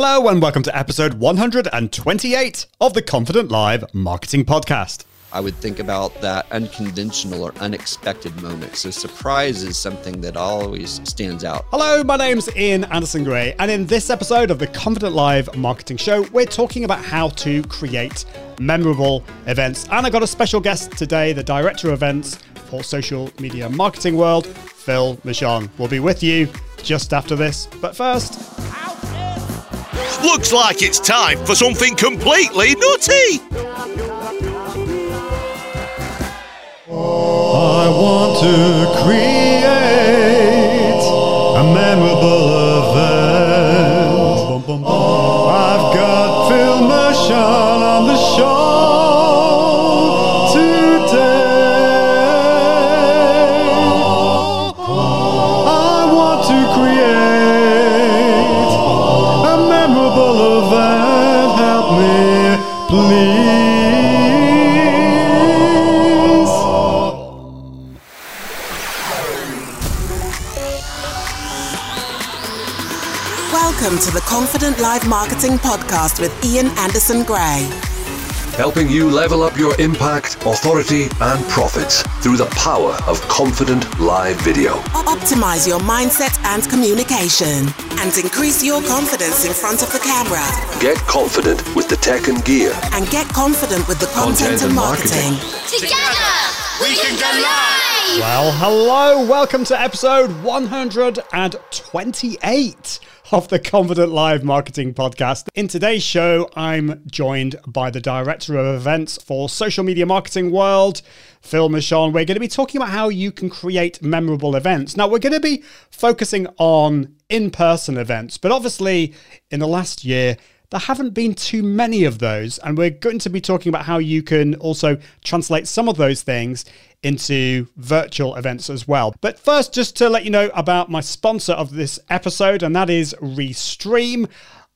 Hello, and welcome to episode 128 of the Confident Live Marketing Podcast. I would think about that unconventional or unexpected moment. So, surprise is something that always stands out. Hello, my name's Ian Anderson Gray, and in this episode of the Confident Live Marketing Show, we're talking about how to create memorable events. And I got a special guest today, the Director of Events for Social Media Marketing World, Phil Mershon. We'll be with you just after this. But first, Looks like it's time for something completely nutty. I want to Welcome to the Confident Live Marketing Podcast with Ian Anderson Gray. helping you level up your impact, authority, and profits through the power of confident live video. Optimize your mindset and communication and increase your confidence in front of the camera Get confident with the tech and gear. and get confident with the content, Content and and marketing. Together, we can go live! well, hello, welcome to episode 128 of the Confident Live Marketing Podcast. In today's show, I'm joined by the Director of Events for Social Media Marketing World, Phil Mershon. We're going to be talking about how you can create memorable events. Now, we're going to be focusing on in person events, but obviously, in the last year, there haven't been too many of those. And we're going to be talking about how you can also translate some of those things into virtual events as well. But first, just to let you know about my sponsor of this episode, and that is Restream.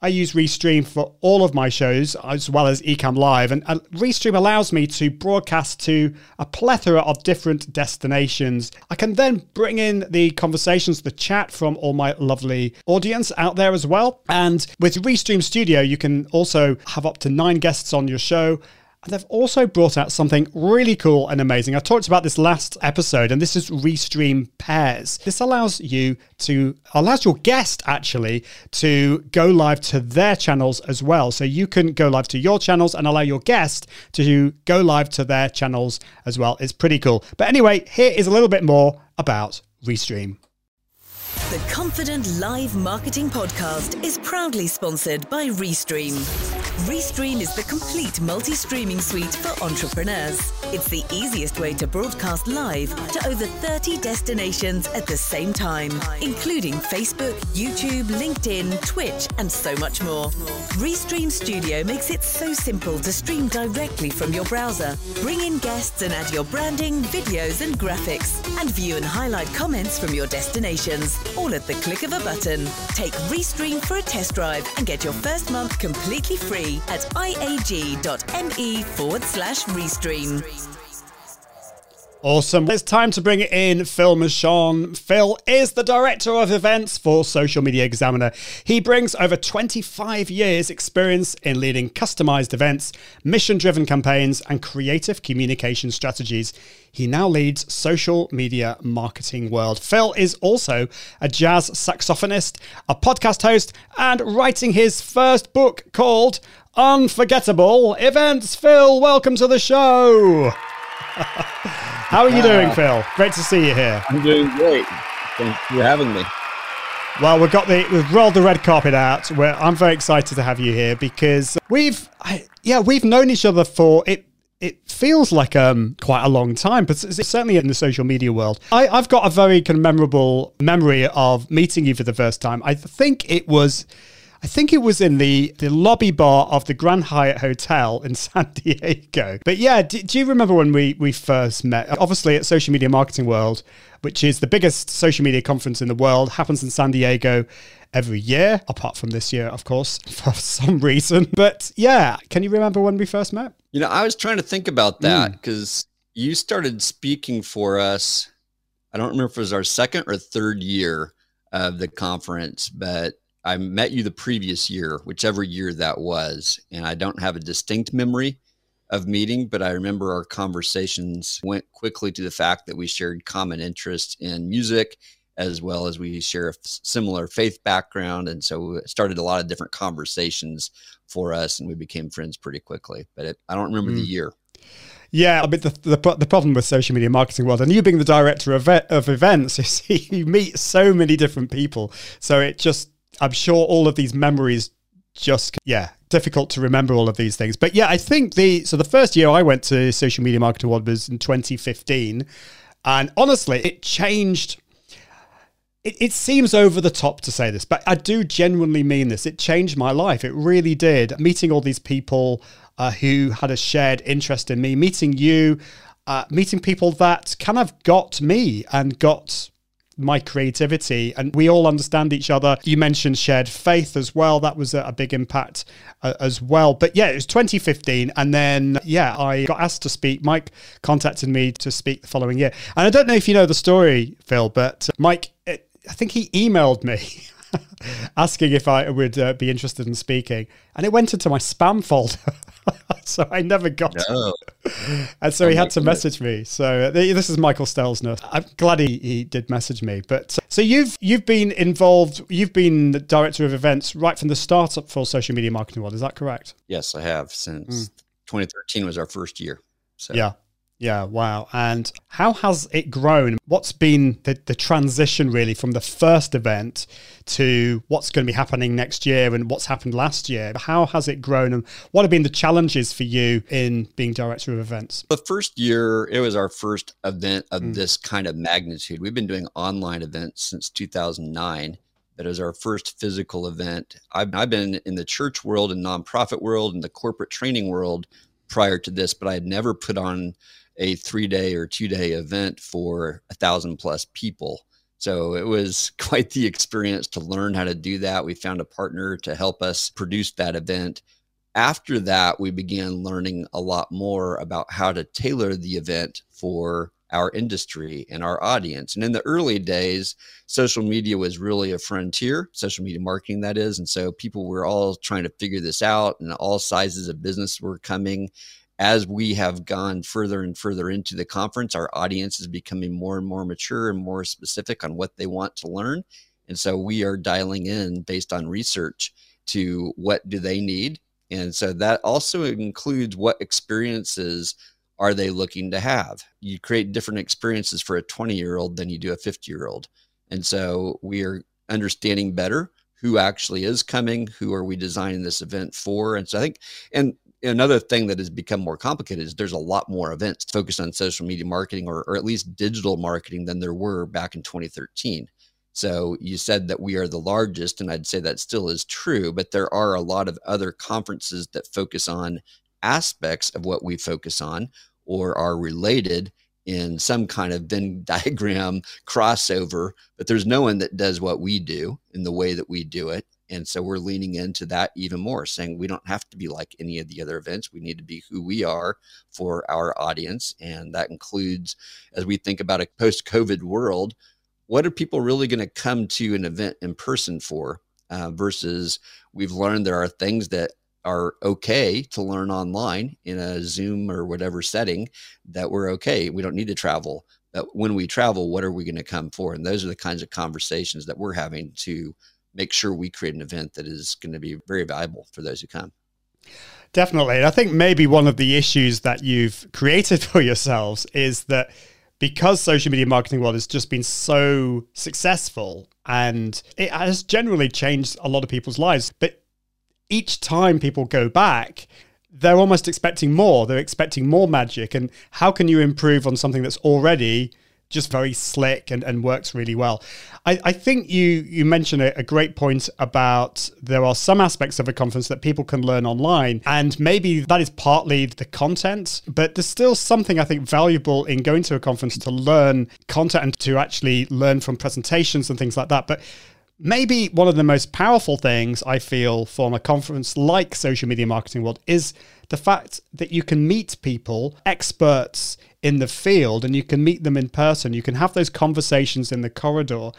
I use Restream for all of my shows as well as Ecamm Live, and Restream allows me to broadcast to a plethora of different destinations. I can then bring in the conversations, the chat from all my lovely audience out there as well. And with Restream Studio, you can also have up to nine guests on your show. They've also brought out something really cool and amazing. I talked about this last episode, and this is Restream Pairs. This allows you to, allows your guest actually to go live to their channels as well. So you can go live to your channels and allow your guest to go live to their channels as well. It's pretty cool. But anyway, here is a little bit more about Restream. The Confident Live Marketing Podcast is proudly sponsored by Restream. Restream is the complete multi streaming suite for entrepreneurs. It's the easiest way to broadcast live to over 30 destinations at the same time, including Facebook, YouTube, LinkedIn, Twitch, and so much more. Restream Studio makes it so simple to stream directly from your browser. Bring in guests and add your branding, videos, and graphics, and view and highlight comments from your destinations, all at the click of a button. Take Restream for a test drive and get your first month completely free at iag.me forward slash Restream. Awesome. It's time to bring in Phil Mershon. Phil is the director of events for Social Media Examiner. He brings over 25 years experience in leading customized events, mission-driven campaigns, and creative communication strategies. He now leads social media marketing world. Phil is also a jazz saxophonist, a podcast host, and writing his first book called Unforgettable Events. Phil, welcome to the show. How are you doing, Phil? Great to see you here. I'm doing great. Thanks for having me. Well, we've got the we've rolled the red carpet out. Where I'm very excited to have you here because we've I, yeah we've known each other for it. It feels like um quite a long time, but certainly in the social media world. I, I've got a very kind of memorable memory of meeting you for the first time. I think it was I think it was in the, the lobby bar of the Grand Hyatt Hotel in San Diego. But yeah, do, do you remember when we, we first met? Obviously, at Social Media Marketing World, which is the biggest social media conference in the world, happens in San Diego every year, apart from this year, of course, for some reason. But yeah, can you remember when we first met? You know, I was trying to think about that hmm. because you started speaking for us. I don't remember if it was our second or third year of the conference, but I met you the previous year, whichever year that was, and I don't have a distinct memory of meeting, but I remember our conversations went quickly to the fact that we shared common interest in music as well as we share a similar faith background. And so it started a lot of different conversations for us and we became friends pretty quickly. But it, I don't remember mm. the year. Yeah, I mean the, the, the problem with social media marketing world, and you being the director of of events, is you meet so many different people. So it just, I'm sure all of these memories just yeah difficult to remember all of these things but yeah i think the so the first year i went to social media marketing world was in 2015 and honestly it changed it, it seems over the top to say this, but I do genuinely mean this. It changed my life. It really did. Meeting all these people uh, who had a shared interest in me, meeting you, uh, meeting people that kind of got me and got my creativity and we all understand each other. You mentioned shared faith as well. That was a, big impact uh, as well. But yeah it was 2015 and then yeah i got asked to speak. Mike contacted me to speak the following year. And i don't know if you know the story phil but mike it, I think he emailed me asking if I would uh, be interested in speaking, and it went into my spam folder. so I never got no. it. And so oh he had to message me. So uh, this is Michael Stelzner. I'm glad he, he did message me. But uh, so you've you've been involved. You've been the director of events right from the start up for social media marketing world. Is that correct? Yes, I have since mm. 2013 was our first year. So. Yeah. Yeah, wow. And how has it grown? What's been the, the transition really from the first event to what's going to be happening next year and what's happened last year? How has it grown and what have been the challenges for you in being director of events? The first year, it was our first event of mm. this kind of magnitude. We've been doing online events since 2009 but it was our first physical event. I've, I've, been in the church world and nonprofit world and the corporate training world prior to this, but I had never put on a three day or two day event for a thousand plus people. So it was quite the experience to learn how to do that. We found a partner to help us produce that event. After that, we began learning a lot more about how to tailor the event for our industry and our audience. And in the early days, social media was really a frontier, social media marketing, that is. And so people were all trying to figure this out, and all sizes of business were coming as we have gone further and further into the conference, our audience is becoming more and more mature and more specific on what they want to learn. And so we are dialing in based on research to what do they need. And so that also includes what experiences are they looking to have. You create different experiences for a 20 year old than you do a 50 year old. And so we are understanding better who actually is coming, who are we designing this event for. And so I think, and another thing that has become more complicated is there's a lot more events focused on social media marketing or, or at least digital marketing than there were back in 2013. So you said that we are the largest, and I'd say that still is true, but there are a lot of other conferences that focus on aspects of what we focus on or are related in some kind of Venn diagram crossover, but there's no one that does what we do in the way that we do it. And so we're leaning into that even more, saying we don't have to be like any of the other events. We need to be who we are for our audience. And that includes, as we think about a post COVID world, what are people really going to come to an event in person for? Uh, versus we've learned there are things that are okay to learn online in a Zoom or whatever setting that we're okay. We don't need to travel. But when we travel, what are we going to come for? And those are the kinds of conversations that we're having to make sure we create an event that is going to be very valuable for those who come. Definitely. I think maybe one of the issues that you've created for yourselves is that because social media marketing world has just been so successful and it has generally changed a lot of people's lives. But each time people go back, they're almost expecting more. They're expecting more magic. And how can you improve on something that's already just very slick and, and works really well. I, I think you you mentioned a, a, great point about there are some aspects of a conference that people can learn online, and maybe that is partly the content, but there's still something I think valuable in going to a conference to learn content and to actually learn from presentations and things like that. But maybe one of the most powerful things I feel from a conference like Social Media Marketing World is the fact that you can meet people, experts in the field, and you can meet them in person. You can have those conversations in the corridor.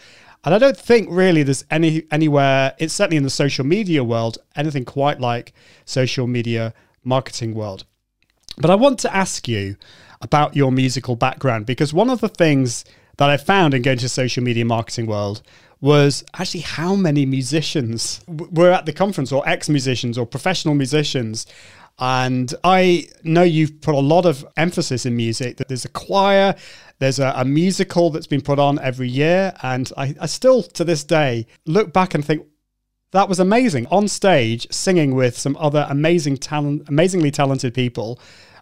And I don't think really there's any anywhere, it's certainly in the social media world, anything quite like social media marketing world. But I want to ask you about your musical background because one of the things that I found in going to social media marketing world was actually how many musicians were at the conference or ex musicians or professional musicians and I know you've put a lot of emphasis in music, that there's a choir, there's a, a musical that's been put on every year. And I, I still, to this day, look back and think, that was amazing. On stage singing with some other amazing talent amazingly talented people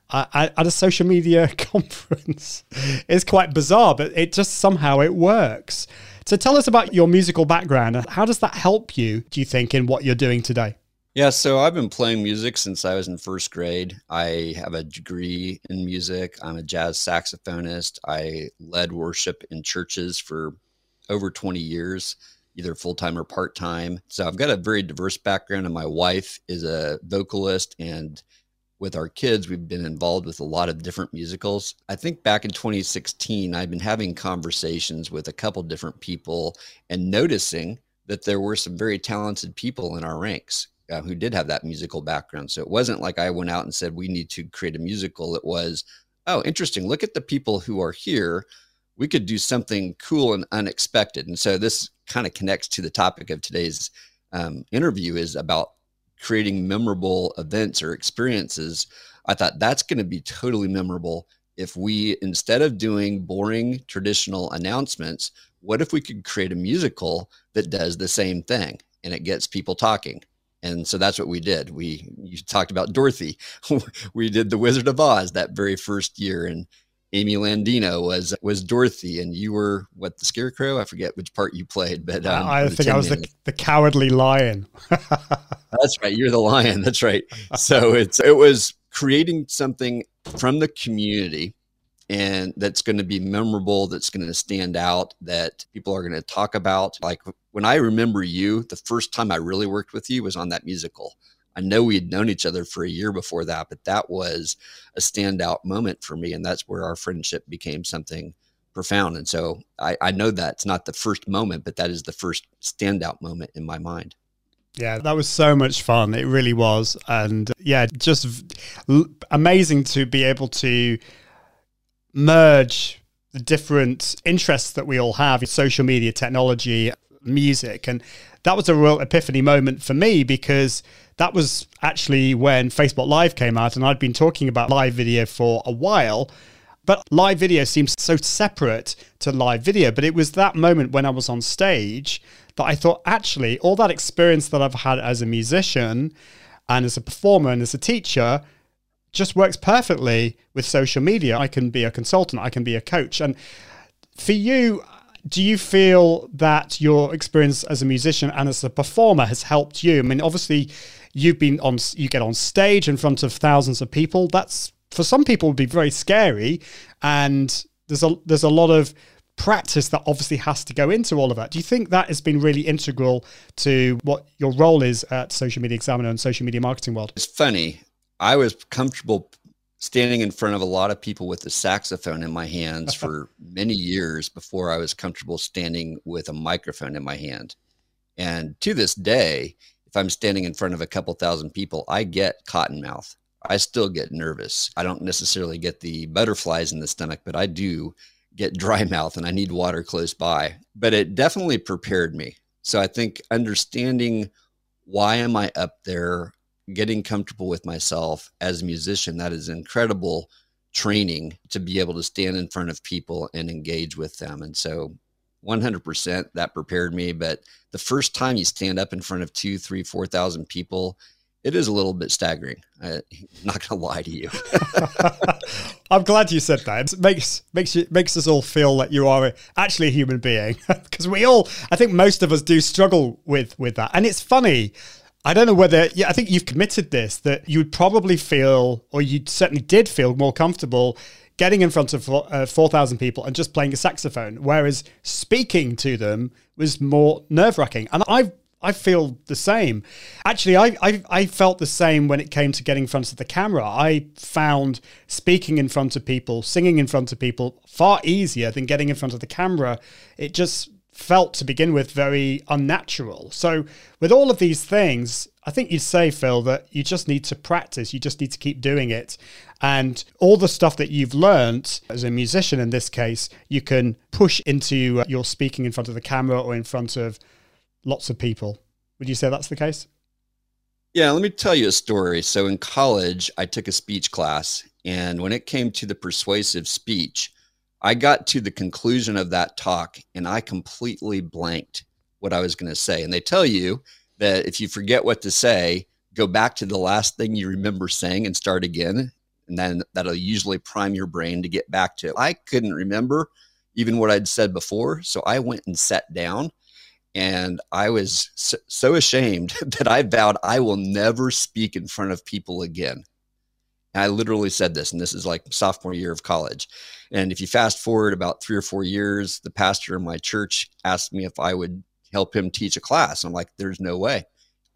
uh, at, a social media conference it's quite bizarre but it just somehow it works. So tell us about your musical background. How does that help you do you think in what you're doing today yeah, so I've been playing music since I was in first grade. I have a degree in music. I'm a jazz saxophonist. I led worship in churches for over 20 years, either full time or part time. So I've got a very diverse background, and my wife is a vocalist. And with our kids, we've been involved with a lot of different musicals. I think back in 2016, I've been having conversations with a couple different people and noticing that there were some very talented people in our ranks uh, who did have that musical background. So it wasn't like I went out and said, we need to create a musical. It was, oh, interesting. Look at the people who are here. We could do something cool and unexpected. And so this kind of connects to the topic of today's um, interview is about creating memorable events or experiences. I thought that's going to be totally memorable if we, instead of doing boring traditional announcements, what if we could create a musical that does the same thing and it gets people talking? And so that's what we did. We you talked about Dorothy. we did the Wizard of Oz that very first year, and Amy Landino was was Dorothy, and you were what the Scarecrow. I forget which part you played, but um, I think I was the, the cowardly lion. that's right. You're the lion. That's right. So it's it was creating something from the community and that's going to be memorable, that's going to stand out, that people are going to talk about. Like when I remember you, the first time I really worked with you was on that musical. I know we had known each other for a year before that, but that was a standout moment for me. And that's where our friendship became something profound. And so I, I know that's not the first moment, but that is the first standout moment in my mind. Yeah, that was so much fun. It really was. And yeah, just amazing to be able to merge the different interests that we all have in social media, technology, music. And that was a real epiphany moment for me because that was actually when Facebook Live came out. And I'd been talking about live video for a while. But live video seems so separate to live video. But it was that moment when I was on stage that I thought, actually, all that experience that I've had as a musician and as a performer and as a teacher just works perfectly with social media. I can be a consultant, I can be a coach. And for you, do you feel that your experience as a musician and as a performer has helped you? I mean, obviously, you've been on, you get on stage in front of thousands of people. That's for some people would be very scary, and there's a there's a lot of practice that obviously has to go into all of that. Do you think that has been really integral to what your role is at Social Media Examiner and social media marketing world? It's funny. I was comfortable standing in front of a lot of people with the saxophone in my hands for many years before I was comfortable standing with a microphone in my hand. And to this day, if I'm standing in front of a couple thousand people, I get cotton mouth. I still get nervous. I don't necessarily get the butterflies in the stomach, but I do get dry mouth and I need water close by. But it definitely prepared me. So I think understanding why am I up there? Getting comfortable with myself as a musician, that is incredible training to be able to stand in front of people and engage with them. And so 100% that prepared me. But the first time you stand up in front of two, three, 4,000 people, it is a little bit staggering. I'm not gonna lie to you. I'm glad you said that. It makes makes you makes us all feel that you are actually a human being because we all, I think most of us do struggle with with that. And it's funny I don't know whether, yeah, I think you've committed this that you would probably feel, or you certainly did feel more comfortable getting in front of uh, 4,000 people and just playing a saxophone, whereas speaking to them was more nerve wracking. And I I feel the same. Actually, I, I, I felt the same when it came to getting in front of the camera. I found speaking in front of people, singing in front of people, far easier than getting in front of the camera. It just felt to begin with very unnatural. So, with all of these things, I think you'd say, Phil, that you just need to practice. You just need to keep doing it. And all the stuff that you've learned as a musician in this case, you can push into your speaking in front of the camera or in front of lots of people. Would you say that's the case? Yeah, let me tell you a story. So in college, I took a speech class, and when it came to the persuasive speech, I got to the conclusion of that talk and I completely blanked what I was going to say. And they tell you that if you forget what to say, go back to the last thing you remember saying and start again. And then that'll usually prime your brain to get back to. it. I couldn't remember even what I'd said before. So I went and sat down and I was so, ashamed that I vowed I will never speak in front of people again. I literally said this, and this is like sophomore year of college. And if you fast forward about three or four years, the pastor in my church asked me if I would help him teach a class. I'm like, there's no way.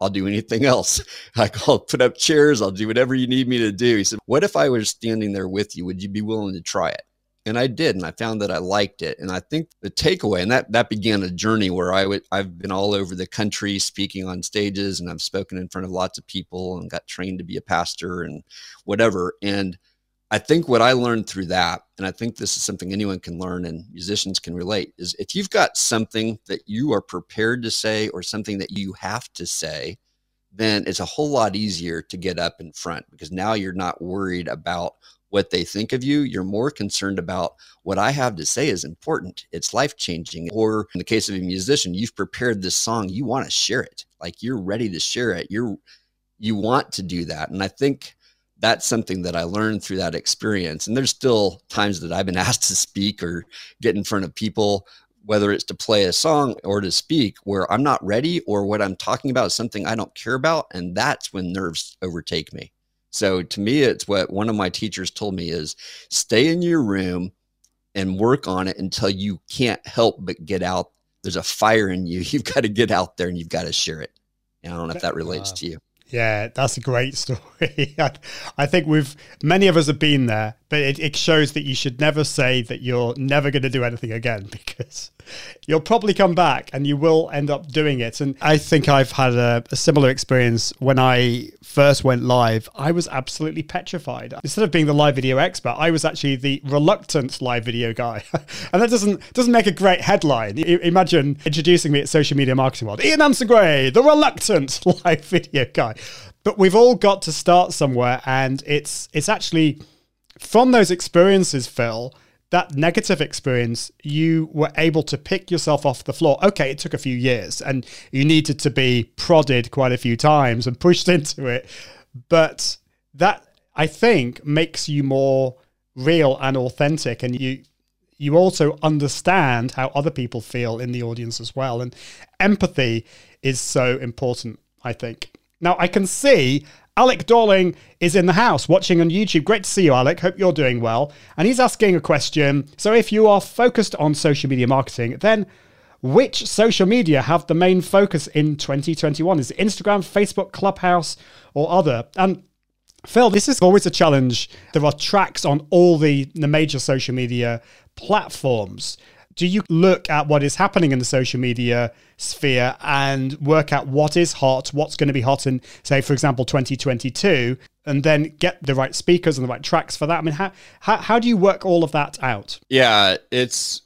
I'll do anything else. Like, I'll put up chairs, I'll do whatever you need me to do. He said, What if I was standing there with you? Would you be willing to try it? And I did, and I found that I liked it. And I think the takeaway, and that that began a journey where I would I've been all over the country speaking on stages, and I've spoken in front of lots of people, and got trained to be a pastor and whatever. And I think what I learned through that, and I think this is something anyone can learn and musicians can relate, is if you've got something that you are prepared to say or something that you have to say, then it's a whole lot easier to get up in front because now you're not worried about what they think of you. You're more concerned about what I have to say is important. It's life changing. Or in the case of a musician, you've prepared this song, you want to share it. Like you're ready to share it. You're you want to do that. And I think that's something that I learned through that experience. And there's still times that I've been asked to speak or get in front of people, whether it's to play a song or to speak, where I'm not ready or what I'm talking about is something I don't care about. And that's when nerves overtake me. So to me, it's what one of my teachers told me is stay in your room and work on it until you can't help but get out. There's a fire in you. You've got to get out there and you've got to share it. And I don't know if that relates to you. Yeah, that's a great story. I think we've many of us have been there, but it, it shows that you should never say that you're never going to do anything again because you'll probably come back and you will end up doing it. And I think I've had a, a, similar experience when I first went live. I was absolutely petrified. Instead of being the live video expert, I was actually the reluctant live video guy, and that doesn't doesn't make a great headline. imagine introducing me at Social Media Marketing World, Ian Anderson Gray, the reluctant live video guy. But we've all got to start somewhere, and it's it's actually from those experiences, Phil that negative experience, you were able to pick yourself off the floor. Okay, it took a few years and you needed to be prodded quite a few times and pushed into it. But that, I think, makes you more real and authentic. And you, you also understand how other people feel in the audience as well. And empathy is so important, I think. Now, I can see Alec Dorling is in the house watching on YouTube. Great to see you, Alec. Hope you're doing well. And he's asking a question. So, if you are focused on social media marketing, then which social media have the main focus in 2021? Is it Instagram, Facebook, Clubhouse, or other? And Phil, this is always a challenge. There are tracks on all the, the major social media platforms do you look at what is happening in the social media sphere and work out what is hot, what's going to be hot in, say, for example, 2022, and then get the right speakers and the right tracks for that? I mean, how, how, how do you work all of that out? Yeah, it's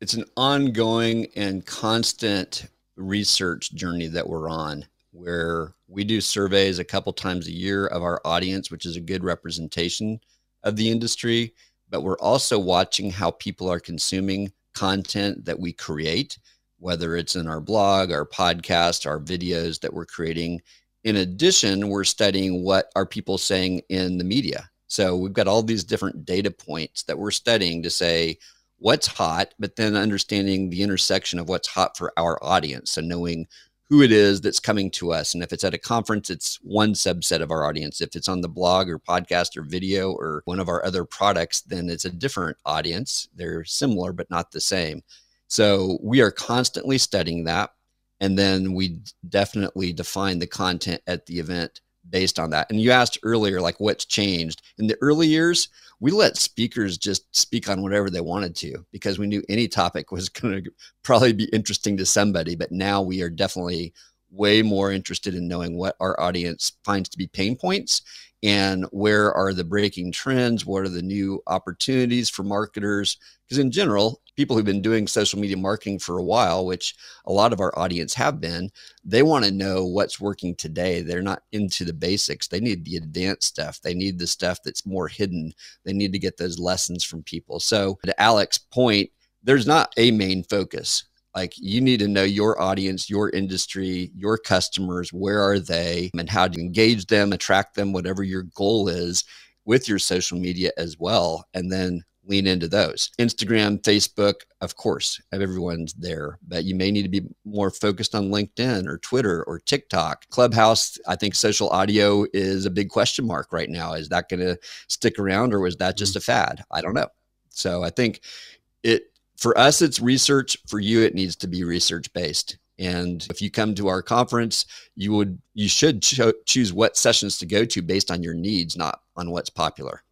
it's an ongoing and constant research journey that we're on where we do surveys a couple times a year of our audience, which is a good representation of the industry. But we're also watching how people are consuming content that we create, whether it's in our blog, our podcast, our videos that we're creating. In addition, we're studying what are people saying in the media. So we've got all these different data points that we're studying to say what's hot, but then understanding the intersection of what's hot for our audience. So knowing who it is that's coming to us. And if it's at a conference, it's one subset of our audience. If it's on the blog or podcast or video or one of our other products, then it's a different audience. They're similar, but not the same. So we are constantly studying that. And then we definitely define the content at the event based on that. And you asked earlier, like what's changed in the early years. We let speakers just speak on whatever they wanted to because we knew any topic was going to probably be interesting to somebody. But now we are definitely way more interested in knowing what our audience finds to be pain points and where are the breaking trends what are the new opportunities for marketers. Because in general people who've been doing social media marketing for a while which a lot of our audience have been they want to know what's working today. They're not into the basics. They need the advanced stuff. They need the stuff that's more hidden. They need to get those lessons from people. So to Alec's point there's not a main focus like you need to know your audience your industry your customers where are they and how to engage them attract them whatever your goal is with your social media as well and then lean into those. Instagram facebook of course everyone's there but you may need to be more focused on linkedin or twitter or tiktok. Clubhouse i think social audio is a big question mark right now. Is that going to stick around or was that just mm-hmm. a fad? I don't know. So i think it for us, it's research. For you, it needs to be research based. And if you come to our conference, you would you should cho- choose what sessions to go to based on your needs, not on what's popular.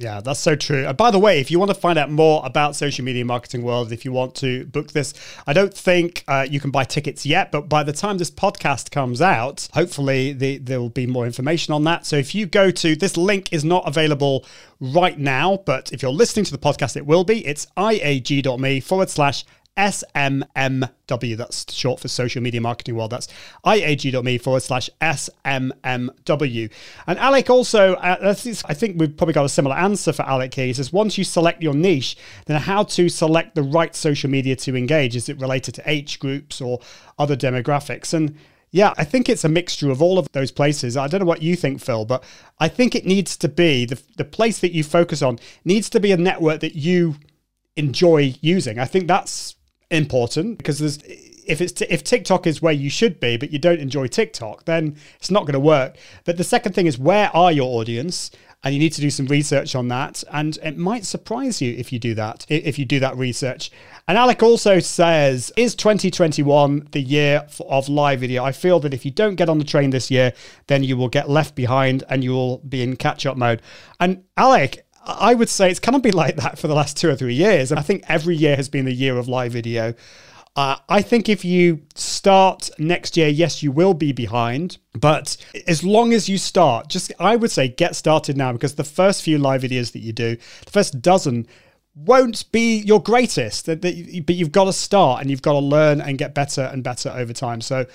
Yeah, that's so true. And by the way, if you want to find out more about social media marketing world, if you want to book this, I don't think uh, you can buy tickets yet, but by the time this podcast comes out, hopefully the, there will be more information on that. So if you go to this link is not available right now, but if you're listening to the podcast, it will be. It's iag.me forward slash SMMW. That's short for social media marketing world. That's iag.me forward slash SMMW. And Alec also, uh, I think we've probably got a similar answer for Alec here. He says, once you select your niche, then how to select the right social media to engage? Is it related to age groups or other demographics? And yeah, I think it's a mixture of all of those places. I don't know what you think, Phil, but I think it needs to be the, the place that you focus on needs to be a network that you enjoy using. I think that's important because there's if it's if TikTok is where you should be, but you don't enjoy TikTok, then it's not going to work. But the second thing is where are your audience? And you need to do some research on that. And it might surprise you if you do that, if you do that research. And Alec also says, is 2021 the year of live video? I feel that if you don't get on the train this year, then you will get left behind and you will be in catch up mode. And Alec, I would say it's kind of been like that for the last two or three years. And I think every year has been the year of live video. Uh, I think if you start next year, yes, you will be behind. But as long as you start, just I would say get started now because the first few live videos that you do, the first dozen, won't be your greatest. But you've got to start and you've got to learn and get better and better over time. So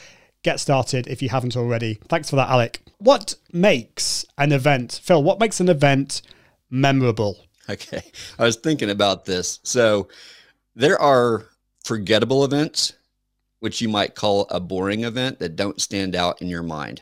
get started if you haven't already. Thanks for that, Alec. What makes an event, Phil? What makes an event memorable? Okay. I was thinking about this. So there are forgettable events, which you might call a boring event that don't stand out in your mind.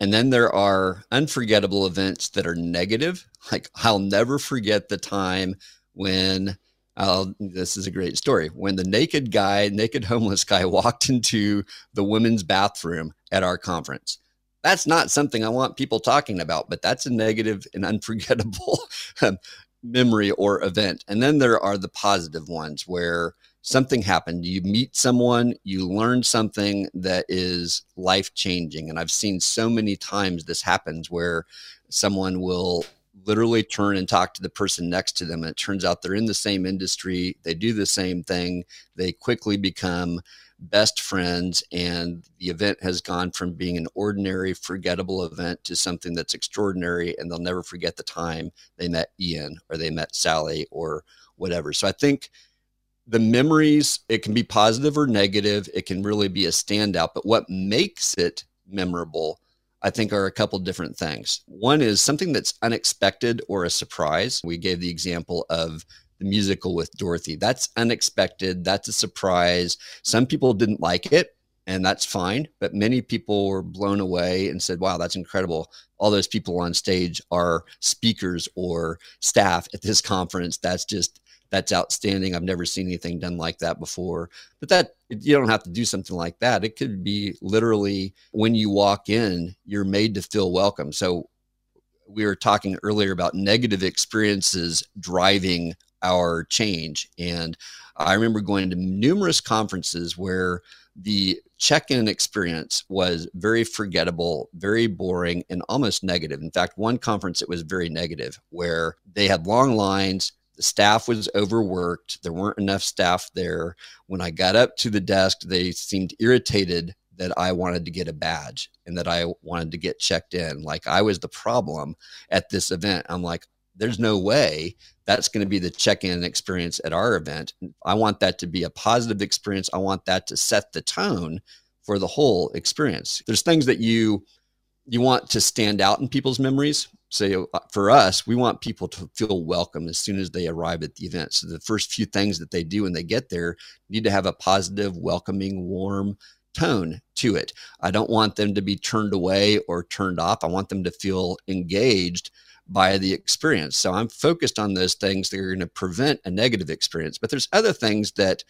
And then there are unforgettable events that are negative. Like I'll never forget the time when I'll, this is a great story. When the naked guy, naked homeless guy walked into the women's bathroom at our conference that's not something I want people talking about, but that's a negative and unforgettable um, memory or event. And then there are the positive ones where something happened. You meet someone, you learn something that is life changing. And I've seen so many times this happens where someone will literally turn and talk to the person next to them. And it turns out they're in the same industry, they do the same thing, they quickly become best friends and the event has gone from being an ordinary forgettable event to something that's extraordinary and they'll never forget the time they met ian or they met sally or whatever. So i think the memories it can be positive or negative it can really be a standout but what makes it memorable i think are a couple different things. One is something that's unexpected or a surprise. We gave the example of the musical with Dorothy. That's unexpected. That's a surprise. Some people didn't like it, and that's fine. But many people were blown away and said, wow, that's incredible. All those people on stage are speakers or staff at this conference. That's just that's outstanding. I've never seen anything done like that before. But that you don't have to do something like that. It could be literally when you walk in, you're made to feel welcome. So we were talking earlier about negative experiences driving our change. And I remember going to numerous conferences where the check-in experience was very forgettable, very boring, and almost negative. In fact, one conference it was very negative, where they had long lines. The staff was overworked. There weren't enough staff there. When I got up to the desk, they seemed irritated that I wanted to get a badge and that I wanted to get checked in. Like I was the problem at this event. I'm like, there's no way that's going to be the check-in experience at our event. I want that to be a positive experience. I want that to set the tone for the whole experience. There's things that you you want to stand out in people's memories. So for us, we want people to feel welcome as soon as they arrive at the event. So the first few things that they do when they get there need to have a positive, welcoming, warm tone to it. I don't want them to be turned away or turned off. I want them to feel engaged by the experience. So I'm focused on those things that are going to prevent a negative experience. But there's other things that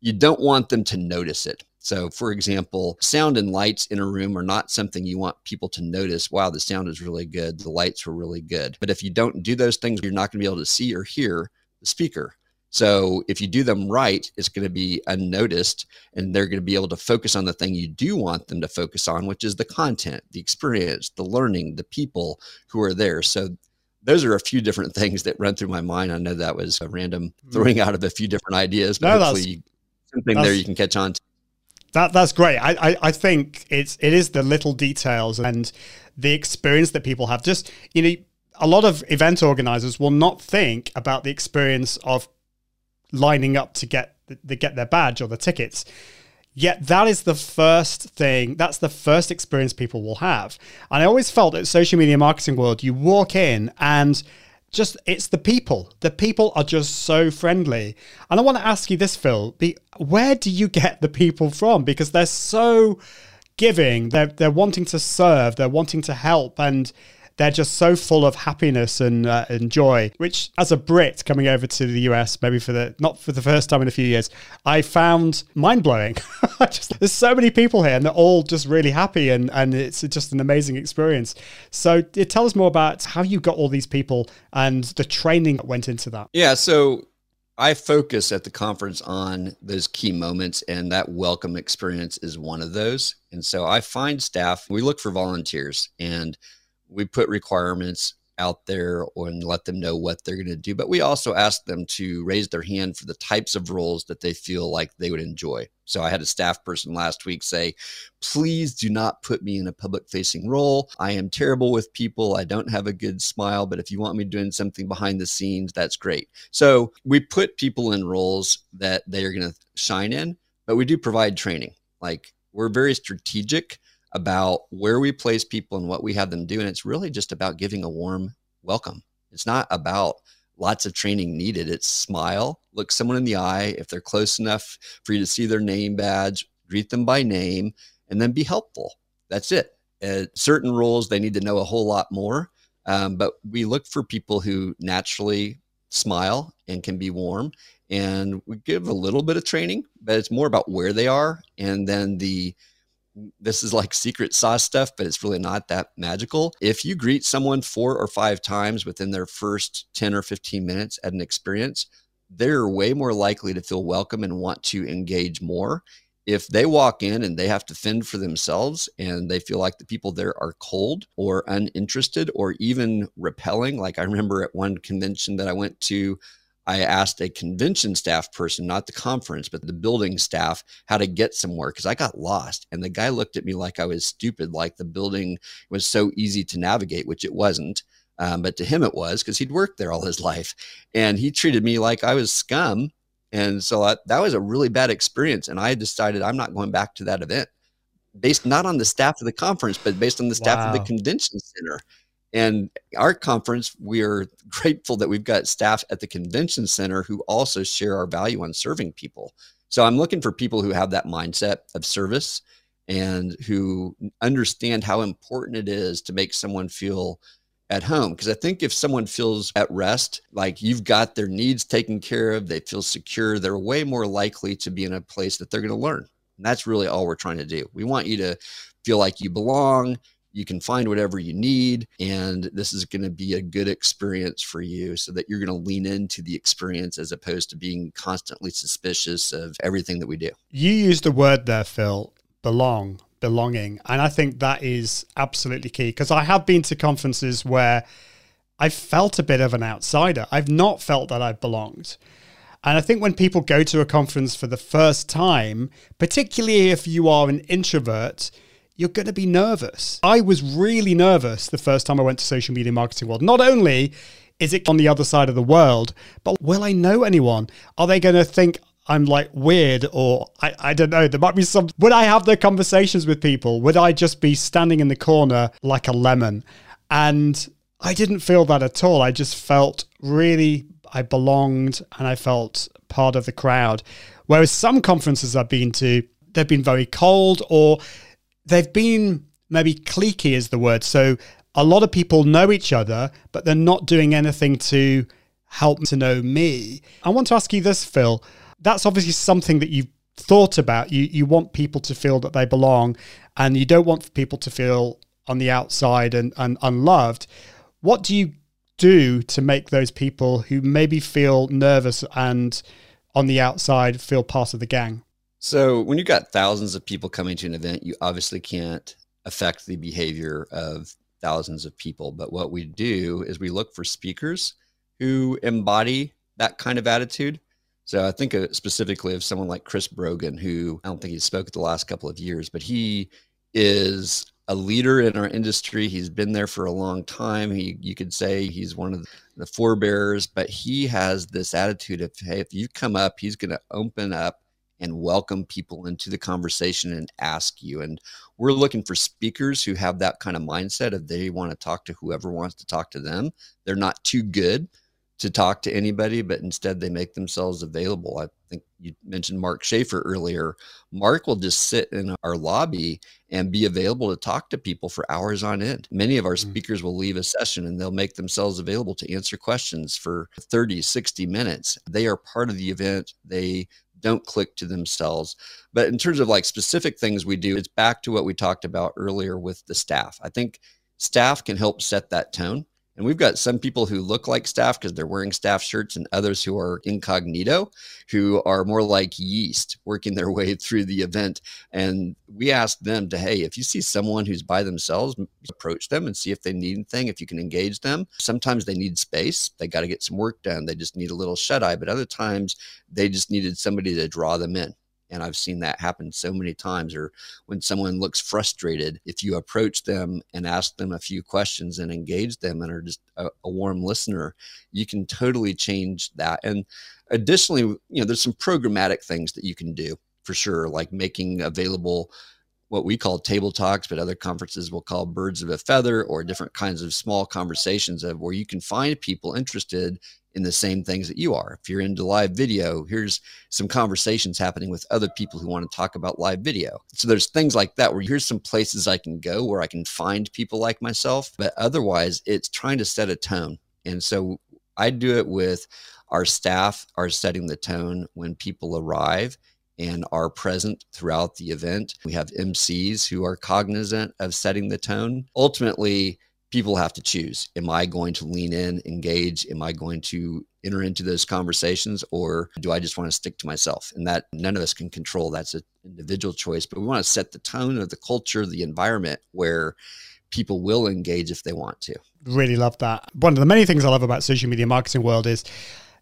you don't want them to notice it. So, for example, sound and lights in a room are not something you want people to notice. Wow, the sound is really good. The lights were really good. But if you don't do those things, you're not going to be able to see or hear the speaker. So if you do them right, it's going to be unnoticed and they're going to be able to focus on the thing you do want them to focus on, which is the content, the experience, the learning, the people who are there. So those are a few different things that run through my mind. I know that was a random mm. throwing out of a few different ideas, but no, hopefully something there you can catch on to. That that's great. I, I, I think it's it is the little details and the experience that people have. Just you know, a lot of event organizers will not think about the experience of lining up to get the, get their badge or the tickets. Yet that is the first thing, that's the first experience people will have. And I always felt at social media marketing world, you walk in and just it's the people. The people are just so friendly. And I want to ask you this, Phil, the, where do you get the people from? Because they're so giving, they're they're wanting to serve, they're wanting to help and they're just so full of happiness and, uh, and joy, which as a Brit coming over to the US, maybe for the, not for the first time in a few years, I found mind blowing. there's so many people here and they're all just really happy and, and it's just an amazing experience. So tell us more about how you got all these people and the training that went into that. Yeah. So I focus at the conference on those key moments, and that welcome experience is one of those. And so I find staff, we look for volunteers, and we put requirements out there and let them know what they're going to do. But we also ask them to raise their hand for the types of roles that they feel like they would enjoy. So I had a staff person last week say, please do not put me in a public facing role. I am terrible with people. I don't have a good smile, but if you want me doing something behind the scenes, that's great. So we put people in roles that they are going to shine in, but we do provide training. Like we're very strategic about where we place people and what we have them do. And it's really just about giving a warm welcome. It's not about lots of training needed. It's smile, look someone in the eye. If they're close enough for you to see their name badge, greet them by name, and then be helpful. That's it. At certain roles, they need to know a whole lot more. Um, but we look for people who naturally smile and can be warm. And we give a little bit of training, but it's more about where they are and then the this is like secret sauce stuff, but it's really not that magical. If you greet someone four or five times within their first 10 or 15 minutes at an experience, they're way more likely to feel welcome and want to engage more. If they walk in and they have to fend for themselves and they feel like the people there are cold or uninterested or even repelling, like I remember at one convention that I went to, I asked a convention staff person, not the conference, but the building staff, how to get somewhere because I got lost. And the guy looked at me like I was stupid, like the building was so easy to navigate, which it wasn't. Um, but to him, it was because he'd worked there all his life. And he treated me like I was scum. And so I, that was a really bad experience. And I decided I'm not going back to that event based not on the staff of the conference, but based on the staff wow. of the convention center. And our conference, we are grateful that we've got staff at the convention center who also share our value on serving people. So I'm looking for people who have that mindset of service and who understand how important it is to make someone feel at home. Because I think if someone feels at rest, like you've got their needs taken care of, they feel secure, they're way more likely to be in a place that they're going to learn. And that's really all we're trying to do. We want you to feel like you belong, you can find whatever you need and this is going to be a good experience for you so that you're going to lean into the experience as opposed to being constantly suspicious of everything that we do. You used the word there phil belong belonging and i think that is absolutely key because i have been to conferences where i've felt a bit of an outsider. I've not felt that i've belonged. And I think when people go to a conference for the first time, particularly if you are an introvert, you're going to be nervous. I was really nervous the first time I went to Social Media Marketing World. Not only is it on the other side of the world, but will I know anyone? Are they going to think I'm like weird or I, I don't know. There might be some. Would I have the conversations with people? Would I just be standing in the corner like a lemon? And I didn't feel that at all. I just felt really, I belonged and I felt part of the crowd. Whereas some conferences I've been to, they've been very cold or they've been maybe cliquey is the word. So a lot of people know each other, but they're not doing anything to help to know me. I want to ask you this, Phil. That's obviously something that you've thought about. You you want people to feel that they belong, and you don't want people to feel on the outside and, and unloved. What do you do to make those people who maybe feel nervous and on the outside feel part of the gang? So when you've got thousands of people coming to an event, you obviously can't affect the behavior of thousands of people. But what we do is we look for speakers who embody that kind of attitude. So I think uh, specifically of someone like Chris Brogan, who I don't think he's spoke the last couple of years, but he is a leader in our industry. He's been there for a long time. He, you could say he's one of the forebearers, but he has this attitude of, hey, if you come up, he's going to open up and welcome people into the conversation and ask you. And we're looking for speakers who have that kind of mindset of they want to talk to whoever wants to talk to them. They're not too good to talk to anybody, but instead they make themselves available. I think you mentioned Mark Schaefer earlier. Mark will just sit in our lobby and be available to talk to people for hours on end. Many of our mm. speakers will leave a session and they'll make themselves available to answer questions for 30, 60 minutes. They are part of the event. They don't clique to themselves. But in terms of like specific things we do, it's back to what we talked about earlier with the staff. I think staff can help set that tone. And we've got some people who look like staff because they're wearing staff shirts, and others who are incognito, who are more like yeast working their way through the event. And we ask them to, hey, if you see someone who's by themselves, approach them and see if they need anything, if you can engage them. Sometimes they need space, they got to get some work done, they just need a little shut eye. But other times they just needed somebody to draw them in. And I've seen that happen so many times. Or when someone looks frustrated, if you approach them and ask them a few questions and engage them and are just a, a warm listener, you can totally change that. And additionally, you know, there's some programmatic things that you can do for sure, like making available what we call table talks, but other conferences will call birds of a feather or different kinds of small conversations of where you can find people interested in the same things that you are. If you're into live video, here's some conversations happening with other people who want to talk about live video. So there's things like that where here's some places I can go where I can find people like myself, but otherwise it's trying to set a tone. And so I do it with our staff are setting the tone when people arrive and are present throughout the event. We have MCs who are cognizant of setting the tone. Ultimately, people have to choose. Am I going to lean in, engage? Am I going to enter into those conversations or do I just want to stick to myself? And that none of us can control. That's an individual choice, but we want to set the tone of the culture, the environment where people will engage if they want to. Really love that. One of the many things I love about social media marketing world is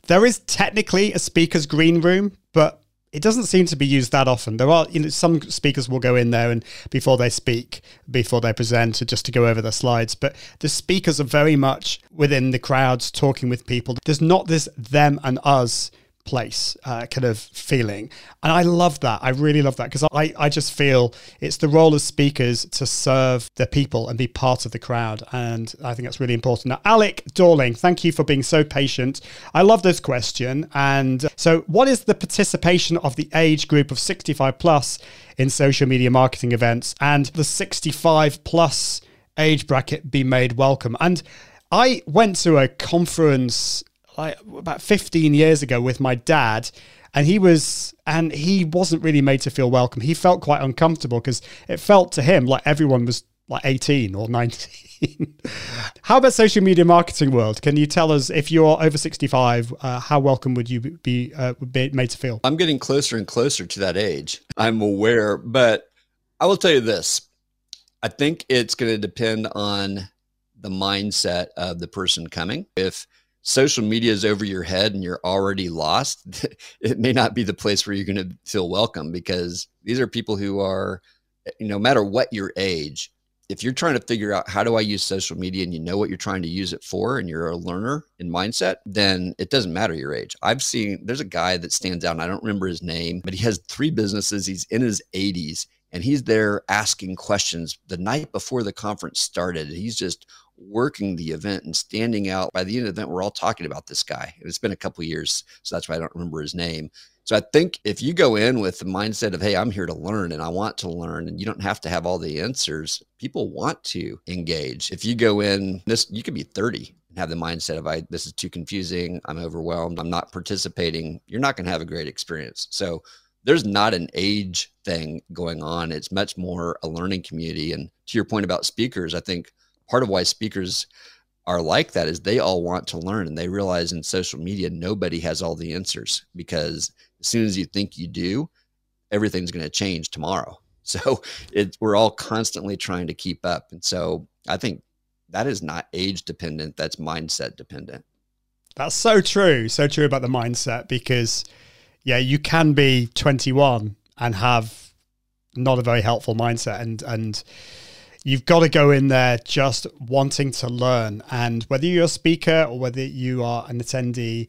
there is technically a speaker's green room, but it doesn't seem to be used that often. There are, you know, some speakers will go in there and before they speak, before they present, just to go over their slides. But the speakers are very much within the crowds, talking with people. There's not this them and us place uh, kind of feeling. And I love that. I really love that because I, I just feel it's the role of speakers to serve the people and be part of the crowd. And I think that's really important. Now, Alec Dorling, thank you for being so patient. I love this question. And so, what is the participation of the age group of 65 plus in social media marketing events and the 65 plus age bracket be made welcome? And I went to a conference like about 15 years ago with my dad and he was and he wasn't really made to feel welcome he felt quite uncomfortable because it felt to him like everyone was like 18 or 19. how about social media marketing world? Can you tell us if you're over 65, uh, how welcome would you be, uh, be made to feel? I'm getting closer and closer to that age. I'm aware, but I will tell you this. I think it's going to depend on the mindset of the person coming. If social media is over your head and you're already lost, it may not be the place where you're going to feel welcome because these are people who are, eh, no matter what your age, if you're trying to figure out how do I use social media and you know what you're trying to use it for and you're a learner in mindset, then it doesn't matter your age. I've seen there's a guy that stands out and I don't remember his name, but he has three businesses. He's in his 80s and he's there asking questions the night before the conference started. He's just working the event and standing out. By the end of the event, we're all talking about this guy. It's been a couple years, so that's why I don't remember his name. So I think if you go in with the mindset of, hey, I'm here to learn and I want to learn, and you don't have to have all the answers, people want to engage. If you go in this, you could be 30 and have the mindset of, I this is too confusing, I'm overwhelmed, I'm not participating, you're not going to have a great experience. So there's not an age thing going on. It's much more a learning community. And to your point about speakers, I think part of why speakers are like that is they all want to learn and they realize in social media nobody has all the answers because as soon as you think you do everything's going to change tomorrow. So it, we're all constantly trying to keep up. And so i think that is not age dependent that's mindset dependent. That's so true so true about the mindset because yeah you can be 21 and have not a very helpful mindset and and you've got to go in there just wanting to learn. And whether you're a speaker or whether you are an attendee,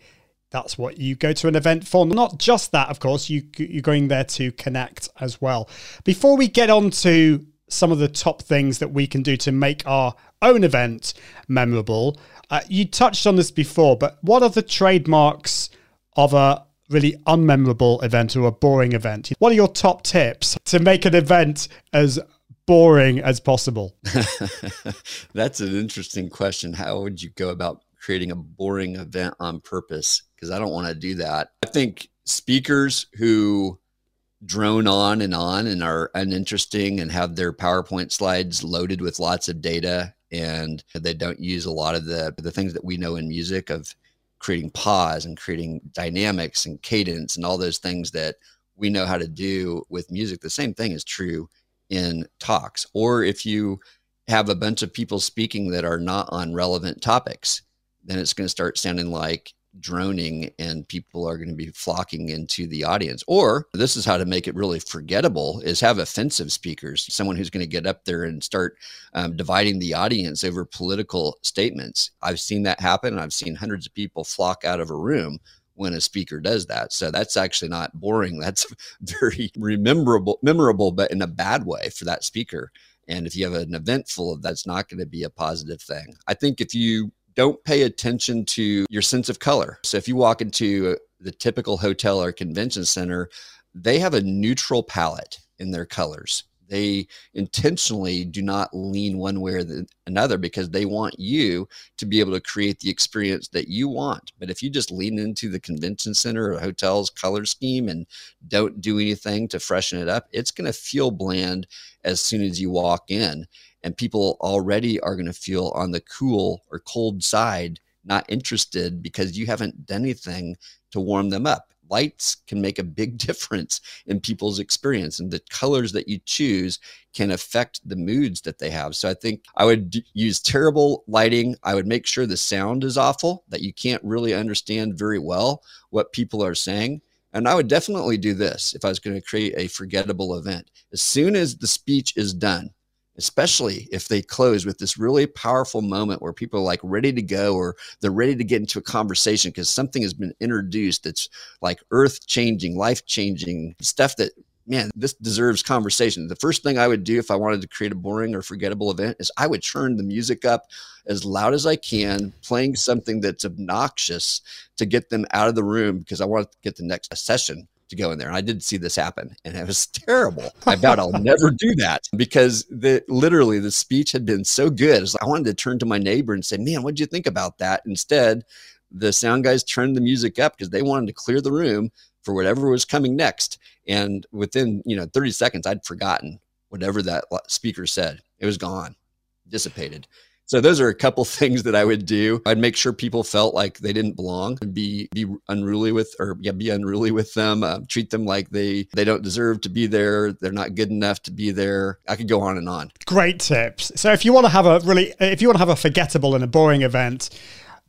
that's what you go to an event for. Not just that, of course, you, you're going there to connect as well. Before we get on to some of the top things that we can do to make our own event memorable, uh, you touched on this before, but what are the trademarks of a really unmemorable event or a boring event? What are your top tips to make an event as boring as possible? That's an interesting question. How would you go about creating a boring event on purpose? Because I don't want to do that. I think speakers who drone on and on and are uninteresting and have their PowerPoint slides loaded with lots of data and they don't use a lot of the the things that we know in music of creating pause and creating dynamics and cadence and all those things that we know how to do with music. The same thing is true in talks, or if you have a bunch of people speaking that are not on relevant topics, then it's going to start sounding like droning and people are going to be flocking into the audience. Or this is how to make it really forgettable is have offensive speakers someone who's going to get up there and start um, dividing the audience over political statements. I've seen that happen. I've seen hundreds of people flock out of a room when a speaker does that. So that's actually not boring. That's very memorable, memorable, but in a bad way for that speaker. And if you have an event full of that's not going to be a positive thing. I think if you don't pay attention to your sense of color. So if you walk into the typical hotel or convention center, they have a neutral palette in their colors they intentionally do not lean one way or the, another because they want you to be able to create the experience that you want. But if you just lean into the convention center or hotel's color scheme and don't do anything to freshen it up, it's going to feel bland as soon as you walk in. And people already are going to feel on the cool or cold side, not interested because you haven't done anything to warm them up lights can make a big difference in people's experience and the colors that you choose can affect the moods that they have. So i think i would d- use terrible lighting. I would make sure the sound is awful that you can't really understand very well what people are saying. And i would definitely do this if i was going to create a forgettable event. As soon as the speech is done especially if they close with this really powerful moment where people are like ready to go or they're ready to get into a conversation because something has been introduced that's like earth changing, life changing stuff that man, this deserves conversation. The first thing I would do if I wanted to create a boring or forgettable event is I would turn the music up as loud as I can, playing something that's obnoxious to get them out of the room because I want to get the next session to go in there. And I did see this happen and it was terrible. I vowed I'll never do that because the literally the speech had been so good. I wanted to turn to my neighbor and say, man, what'd you think about that? Instead, the sound guys turned the music up because they wanted to clear the room for whatever was coming next. And within, you know, 30 seconds, I'd forgotten whatever that speaker said. It was gone, dissipated. So those are a couple things that I would do. I'd make sure people felt like they didn't belong, be be unruly with or yeah, be unruly with them, uh, treat them like they they don't deserve to be there, they're not good enough to be there. I could go on and on. Great tips. So if you want to have a really if you want to have a forgettable and a boring event,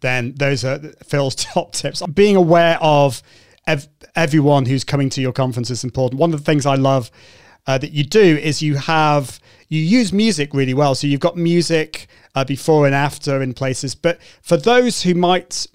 then those are Phil's top tips. Being aware of ev- everyone who's coming to your conference is important. One of the things I love uh, that you do is you have you use music really well. So you've got music uh, before and after in places. But for those who might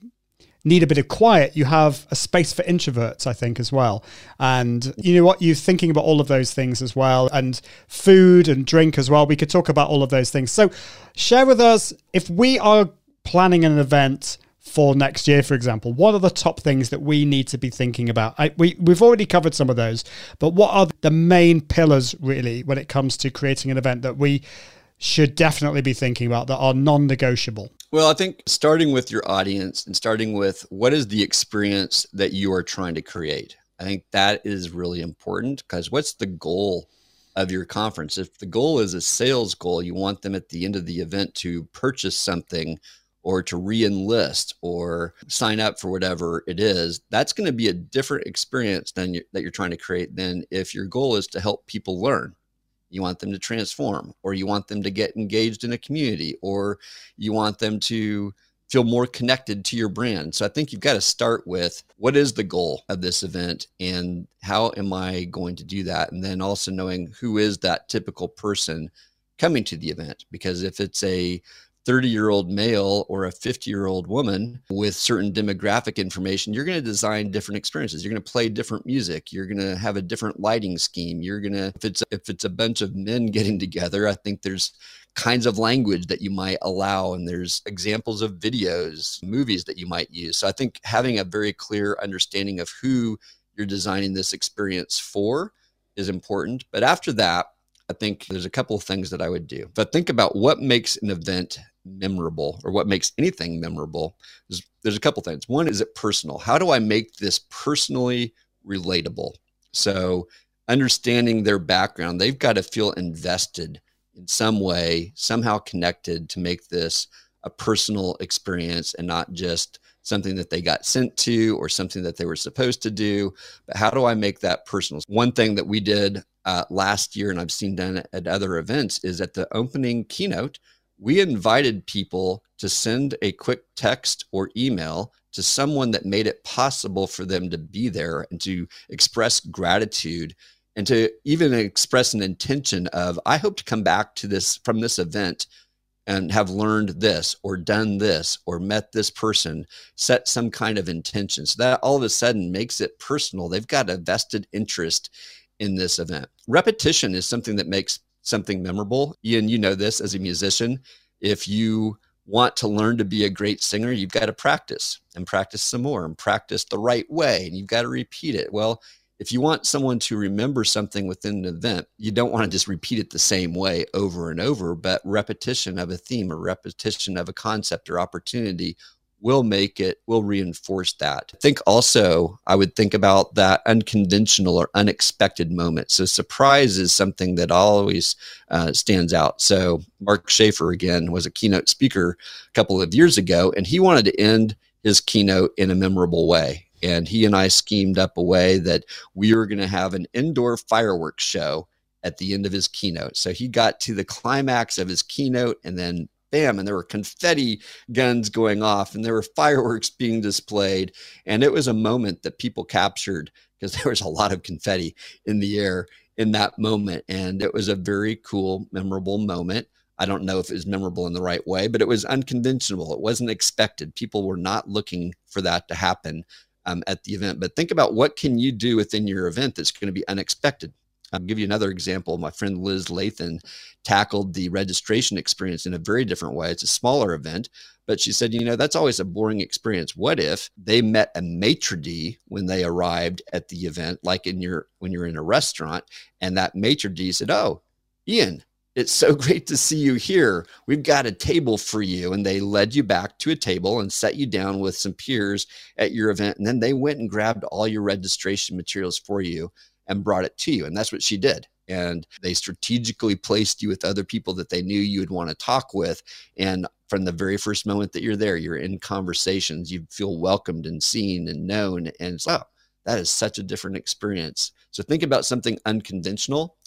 need a bit of quiet, you have a space for introverts, I think, as well. And you know what? You're thinking about all of those things as well, and food and drink as well. We could talk about all of those things. So share with us if we are planning an event for next year, for example? What are the top things that we need to be thinking about? I, we, we've already covered some of those, but what are the main pillars really when it comes to creating an event that we should definitely be thinking about that are non negotiable? Well, I think starting with your audience and starting with what is the experience that you are trying to create. I think that is really important because what's the goal of your conference? If the goal is a sales goal, you want them at the end of the event to purchase something or to re-enlist or sign up for whatever it is that's going to be a different experience than you, that you're trying to create than if your goal is to help people learn. You want them to transform or you want them to get engaged in a community or you want them to feel more connected to your brand. So i think you've got to start with what is the goal of this event and how am i going to do that? And then also knowing who is that typical person coming to the event because if it's a 30 year old male or a 50 year old woman with certain demographic information, you're going to design different experiences. You're going to play different music. You're going to have a different lighting scheme. You're going to, if it's, if it's a bunch of men getting together, I think there's kinds of language that you might allow and there's examples of videos movies that you might use so i think having a very clear understanding of who you're designing this experience for is important but after that I think there's a couple of things that I would do. But think about what makes an event memorable or what makes anything memorable. There's, there's a couple things. One is it personal? How do I make this personally relatable? So understanding their background, they've got to feel invested in some way, somehow connected to make this a personal experience and not just something that they got sent to or something that they were supposed to do. But how do I make that personal? One thing that we did uh, last year, and I've seen done at other events, is at the opening keynote, we invited people to send a quick text or email to someone that made it possible for them to be there and to express gratitude and to even express an intention of i hope to come back to this from this event and have learned this or done this or met this person set some kind of intention. So that all of a sudden makes it personal. They've got a vested interest in this event repetition is something that makes something memorable. Ian, you know this as a musician. If you want to learn to be a great singer, you've got to practice and practice some more and practice the right way. And you've got to repeat it. Well, if you want someone to remember something within an event, you don't want to just repeat it the same way over and over, but repetition of a theme or repetition of a concept or opportunity will make it, we'll reinforce that. I think also I would think about that unconventional or unexpected moment. So surprise is something that always uh, stands out. So Mark Schaefer again was a keynote speaker a couple of years ago, and he wanted to end his keynote in a memorable way. And he and I schemed up a way that we were going to have an indoor fireworks show at the end of his keynote. So he got to the climax of his keynote and then bam, and there were confetti guns going off and there were fireworks being displayed. And it was a moment that people captured because there was a lot of confetti in the air in that moment. And it was a very cool, memorable moment. I don't know if it was memorable in the right way, but it was unconventional. It wasn't expected. People were not looking for that to happen um, at the event. But think about what can you do within your event that's going to be unexpected. I'll give you another example. My friend Liz Lathan tackled the registration experience in a very different way. It's a smaller event, but she said, you know, that's always a boring experience. What if they met a maitre d when they arrived at the event, like in your when you're in a restaurant, and that maitre d said, "Oh, Ian, it's so great to see you here. We've got a table for you. And they led you back to a table and set you down with some peers at your event. And then they went and grabbed all your registration materials for you and brought it to you. And that's what she did. and they strategically placed you with other people that they knew you would want to talk with. And from the very first moment that you're there, you're in conversations, you feel welcomed and seen and known. And oh, that is such a different experience. So think about something unconventional.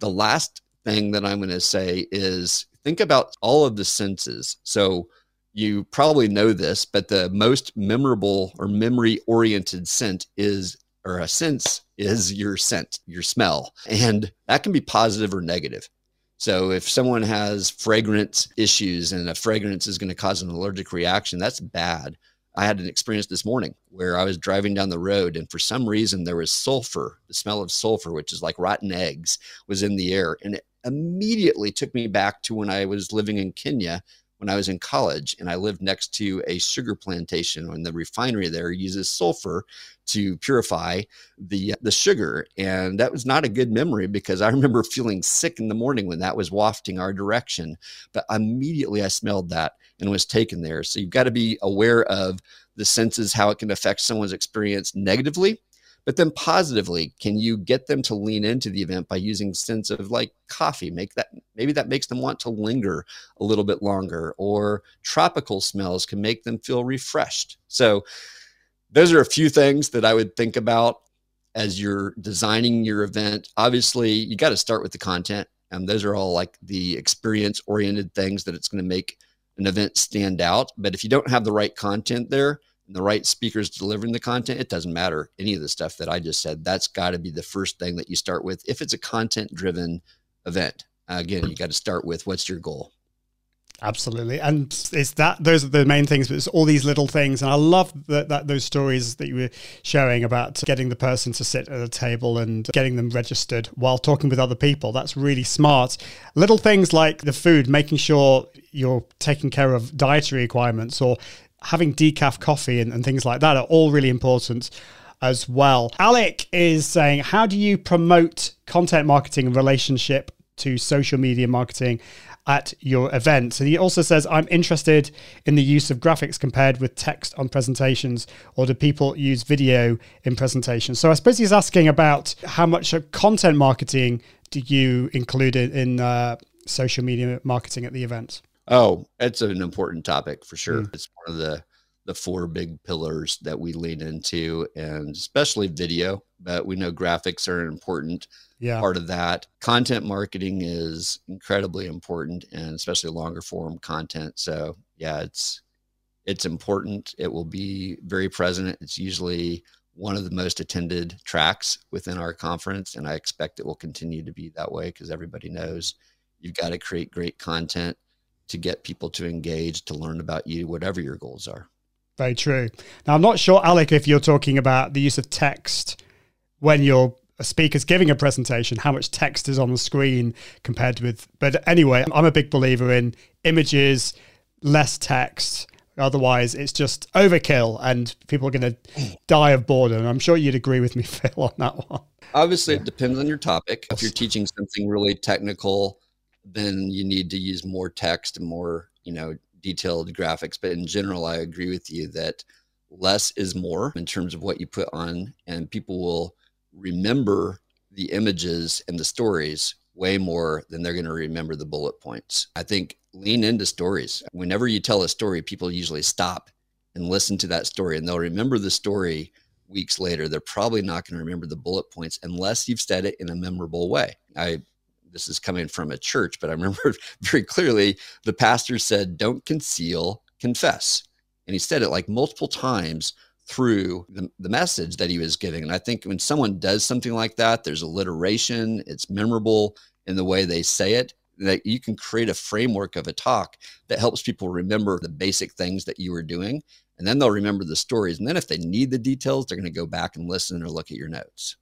The last thing that I'm going to say is think about all of the senses. So you probably know this, but the most memorable or memory oriented scent is, or a sense is your scent, your smell. And that can be positive or negative. So if someone has fragrance issues and a fragrance is going to cause an allergic reaction, that's bad. I had an experience this morning where I was driving down the road and for some reason there was sulfur, the smell of sulfur, which is like rotten eggs, was in the air. And it immediately took me back to when I was living in Kenya when I was in college and I lived next to a sugar plantation and the refinery there uses sulfur to purify the uh, the sugar and that was not a good memory because I remember feeling sick in the morning when that was wafting our direction but immediately I smelled that and was taken there. So you've got to be aware of the senses how it can affect someone's experience negatively but then positively can you get them to lean into the event by using sense of like coffee? Make that maybe that makes them want to linger a little bit longer or tropical smells can make them feel refreshed. So those are a few things that i would think about as you're designing your event. Obviously you got to start with the content. And those are all like the experience oriented things that it's going to make an event stand out. But if you don't have the right content there the right speakers delivering the content, it doesn't matter any of the stuff that I just said. That's got to be the first thing that you start with if it's a content driven event. Again, you got to start with what's your goal. Absolutely, and it's that those are the main things. But it's all these little things, and I love that, that those stories that you were sharing about getting the person to sit at a table and getting them registered while talking with other people. That's really smart. Little things like the food, making sure you're taking care of dietary requirements or having decaf coffee and, and things like that are all really important as well. Alec is saying, how do you promote content marketing in relationship to social media marketing at your events? And he also says, I'm interested in the use of graphics compared with text on presentations, or do people use video in presentations? So I suppose he's asking about how much content marketing do you include in uh, social media marketing at the events? Oh, it's an important topic for sure. Mm. It's one of the the four big pillars that we lean into, and especially video. But we know graphics are an important yeah. part of that. Content marketing is incredibly important, and especially longer form content. So yeah, it's it's important. It will be very present. It's usually one of the most attended tracks within our conference, and I expect it will continue to be that way because everybody knows you've got to create great content to get people to engage, to learn about you, whatever your goals are. Very true. Now, I'm not sure, Alec, if you're talking about the use of text when you're a speaker's giving a presentation, how much text is on the screen compared with. But anyway, I'm a big believer in images, less text. Otherwise, it's just overkill and people are going to die of boredom. I'm sure you'd agree with me, Phil, on that one. Obviously, yeah. it depends on your topic. If you're teaching something really technical, then you need to use more text and more, you know, detailed graphics. But in general, I agree with you that less is more in terms of what you put on, and people will remember the images and the stories way more than they're going to remember the bullet points. I think lean into stories. Whenever you tell a story, people usually stop and listen to that story and they'll remember the story weeks later. They're probably not going to remember the bullet points unless you've said it in a memorable way. I this is coming from a church, but I remember very clearly the pastor said, Don't conceal, confess. And he said it like multiple times through the, the message that he was giving. And I think when someone does something like that, there's alliteration, it's memorable in the way they say it, that you can create a framework of a talk that helps people remember the basic things that you were doing. And then they'll remember the stories. And then if they need the details, they're going to go back and listen or look at your notes.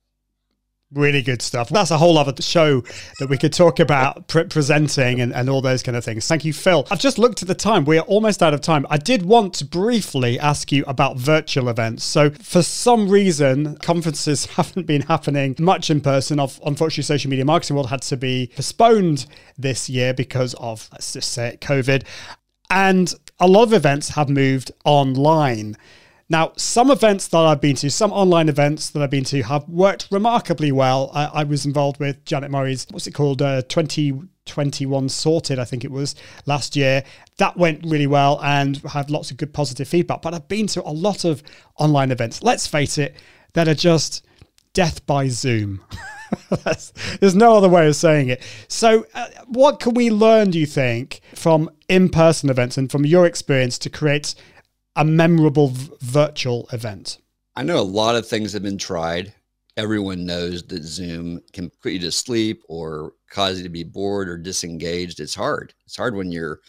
Really good stuff. That's a whole other show that we could talk about pre- presenting and, and all those kind of things. Thank you, Phil. I've just looked at the time. We are almost out of time. I did want to briefly ask you about virtual events. So, for some reason, conferences haven't been happening much in person. Unfortunately, Social Media Marketing World had to be postponed this year because of, let's just say it, COVID. And a lot of events have moved online. Now, some events that I've been to, some online events that I've been to, have worked remarkably well. I, I was involved with Janet Murray's, what's it called, uh, 2021 Sorted, I think it was last year. That went really well and had lots of good positive feedback. But I've been to a lot of online events, let's face it, that are just death by Zoom. There's no other way of saying it. So, uh, what can we learn, do you think, from in person events and from your experience to create a memorable v- virtual event? I know a lot of things have been tried. Everyone knows that Zoom can put you to sleep or cause you to be bored or disengaged. It's hard. It's hard when you're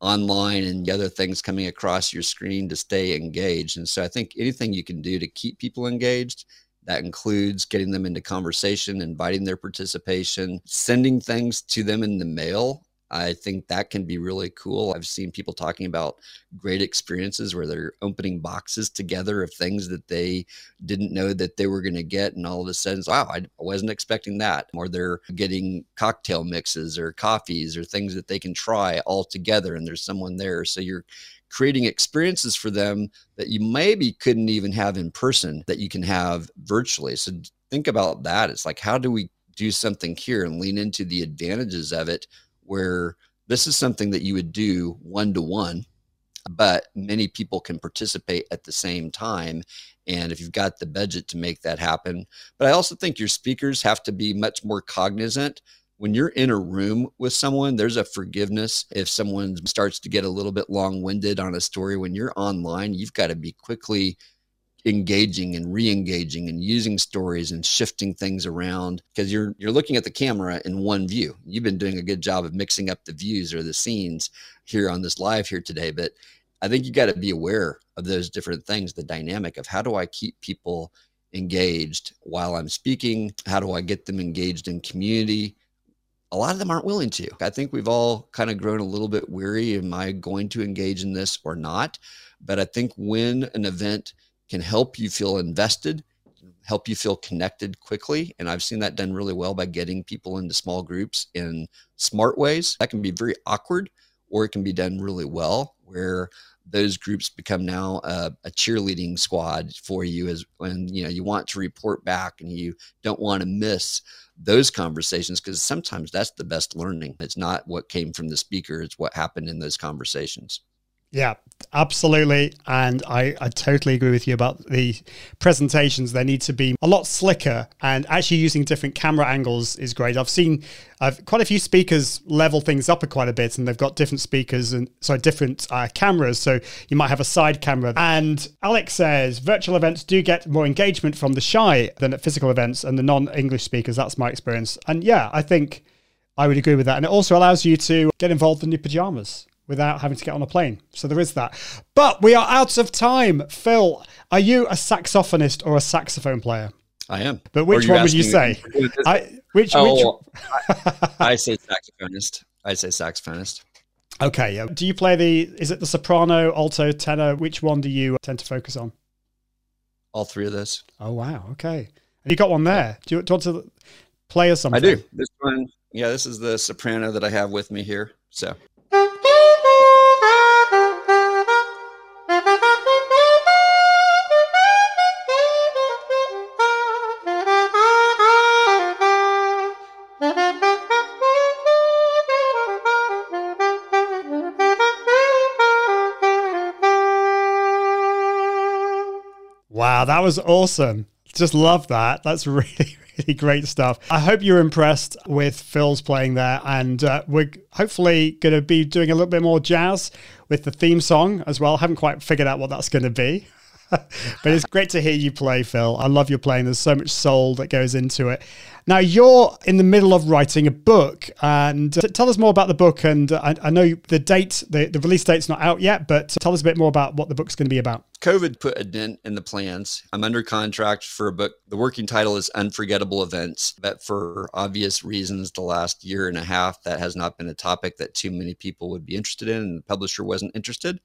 online and the other things coming across your screen to stay engaged. And so I think anything you can do to keep people engaged that includes getting them into conversation, inviting their participation, sending things to them in the mail. I think that can be really cool. I've seen people talking about great experiences where they're opening boxes together of things that they didn't know that they were going to get. And all of a sudden, wow, I wasn't expecting that. Or they're getting cocktail mixes or coffees or things that they can try all together. And there's someone there. So you're creating experiences for them that you maybe couldn't even have in person that you can have virtually. So think about that. It's like, how do we do something here and lean into the advantages of it where this is something that you would do one to one, but many people can participate at the same time. And if you've got the budget to make that happen, but I also think your speakers have to be much more cognizant when you're in a room with someone, there's a forgiveness. If someone starts to get a little bit long winded on a story, when you're online, you've got to be quickly engaging and re-engaging and using stories and shifting things around because you're you're looking at the camera in one view. You've been doing a good job of mixing up the views or the scenes here on this live here today, but I think you got to be aware of those different things, the dynamic of how do I keep people engaged while I'm speaking? How do I get them engaged in community? a lot of them aren't willing to. I think we've all kind of grown a little bit weary. Am I going to engage in this or not? But I think when an event can help you feel invested, help you feel connected quickly, and I've seen that done really well by getting people into small groups in smart ways, that can be very awkward or it can be done really well where those groups become now a, a, cheerleading squad for you as when you know you want to report back and you don't want to miss those conversations because sometimes that's the best learning. It's not what came from the speaker, it's what happened in those conversations. Yeah, absolutely. And I, I totally agree with you about the presentations. They need to be a lot slicker and actually using different camera angles is great. I've seen I've, quite a few speakers level things up quite a bit and they've got different speakers and so different uh, cameras. So you might have a side camera. And Alec's says virtual events do get more engagement from the shy than at physical events and the non English speakers. That's my experience. And yeah, I think I would agree with that. And it also allows you to get involved in your pajamas without having to get on a plane. So there is that. But we are out of time. Phil, are you a saxophonist or a saxophone player? I am. But which one would you say? I, which, oh, which... I, I say saxophonist. I say saxophonist. Okay. Yeah. Do you play the? Is it the soprano, alto, tenor? Which one do you uh, tend to focus on? All three of those. Oh wow. Okay. You got one there. Do you, do you want to play us something? I do. This one. Yeah. This is the soprano that I have with me here. So. Wow, that was awesome. Just love that. That's really, really great stuff. I hope you're impressed with Phil's playing there. And uh, we're hopefully going to be doing a little bit more jazz with the theme song as well. haven't quite figured out what that's going to be. but it's great to hear you play, Phil. I love your playing. There's so much soul that goes into it. Now, you're in the middle of writing a book, and uh, tell us more about the book. And uh, I, I, know the date, the, the release date's not out yet, but tell us a bit more about what the book's going to be about. COVID put a dent in the plans. I'm under contract for a book. The working title is Unforgettable Events, but for obvious reasons, the last year and a half, that has not been a topic that too many people would be interested in, and the publisher wasn't interested.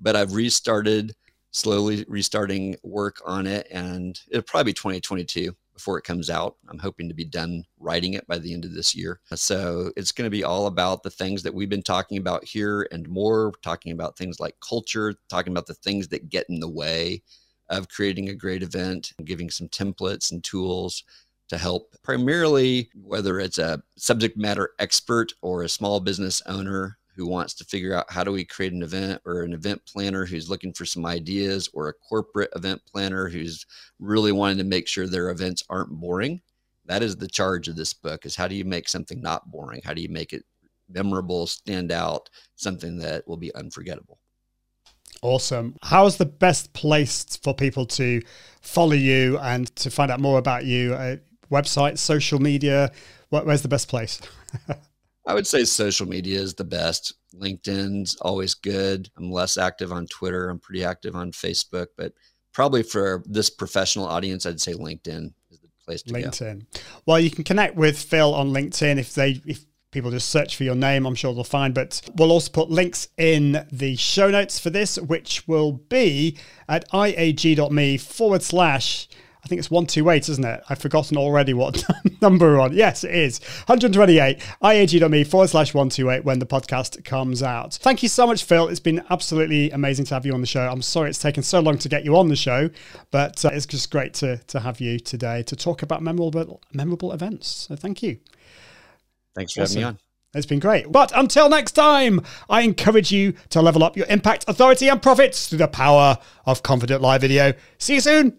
But I've restarted slowly restarting work on it, and it'll probably be 2022 before it comes out. I'm hoping to be done writing it by the end of this year. So it's going to be all about the things that we've been talking about here and more, talking about things like culture, talking about the things that get in the way of creating a great event, giving some templates and tools to help primarily whether it's a subject matter expert or a small business owner who wants to figure out how do we create an event or an event planner who's looking for some ideas or a corporate event planner who's really wanting to make sure their events aren't boring that is the charge of this book is how do you make something not boring how do you make it memorable stand out something that will be unforgettable Awesome. How's the best place for people to follow you and to find out more about you? Uh, website, social media? Where's the best place? I would say social media is the best. LinkedIn's always good. I'm less active on Twitter. I'm pretty active on Facebook, but probably for this professional audience, I'd say LinkedIn is the place to LinkedIn. Go. Well, you can connect with Phil on LinkedIn if they if people just search for your name. I'm sure they'll find. But we'll also put links in the show notes for this, which will be at iag.me forward slash I think it's 128, isn't it? I've forgotten already what number we're on. Yes, it is. 128, iag.me forward slash 128 when the podcast comes out. Thank you so much, Phil. It's been absolutely amazing to have you on the show. I'm sorry it's taken so long to get you on the show, but uh, it's just great to, to have you today to talk about memorable, memorable events. So thank you. Thanks for awesome. having me on. It's been great. But until next time, I encourage you to level up your impact, authority, and profits through the power of Confident Live Video. See you soon.